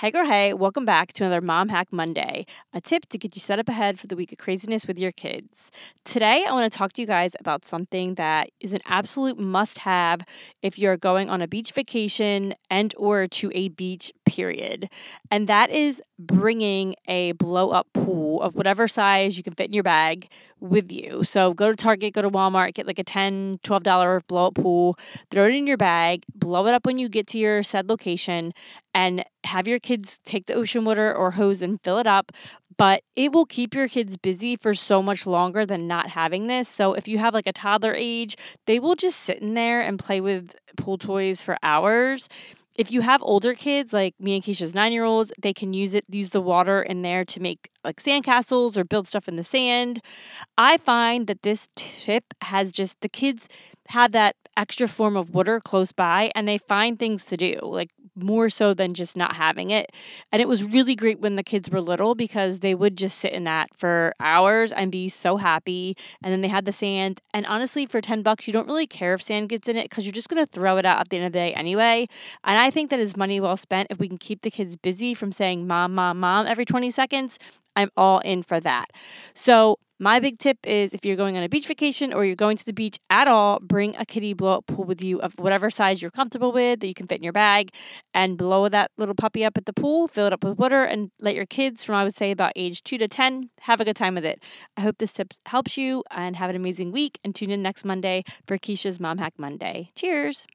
Hey girl, hey, welcome back to another Mom Hack Monday, a tip to get you set up ahead for the week of craziness with your kids. Today, I want to talk to you guys about something that is an absolute must-have if you're going on a beach vacation and or to a beach period. And that is bringing a blow-up pool of whatever size you can fit in your bag with you. So go to Target, go to Walmart, get like a $10, $12 blow-up pool, throw it in your bag, blow it up when you get to your said location, and have your kids take the ocean water or hose and fill it up. But it will keep your kids busy for so much longer than not having this. So if you have like a toddler age, they will just sit in there and play with pool toys for hours if you have older kids like me and Keisha's nine year olds, they can use it, use the water in there to make like sandcastles or build stuff in the sand. I find that this tip has just the kids have that extra form of water close by and they find things to do. Like more so than just not having it. And it was really great when the kids were little because they would just sit in that for hours and be so happy. And then they had the sand. And honestly, for 10 bucks, you don't really care if sand gets in it because you're just going to throw it out at the end of the day anyway. And I think that is money well spent if we can keep the kids busy from saying mom, mom, mom every 20 seconds. I'm all in for that. So my big tip is if you're going on a beach vacation or you're going to the beach at all, bring a kiddie blow up pool with you of whatever size you're comfortable with that you can fit in your bag and blow that little puppy up at the pool, fill it up with water, and let your kids from I would say about age two to 10 have a good time with it. I hope this tip helps you and have an amazing week and tune in next Monday for Keisha's Mom Hack Monday. Cheers.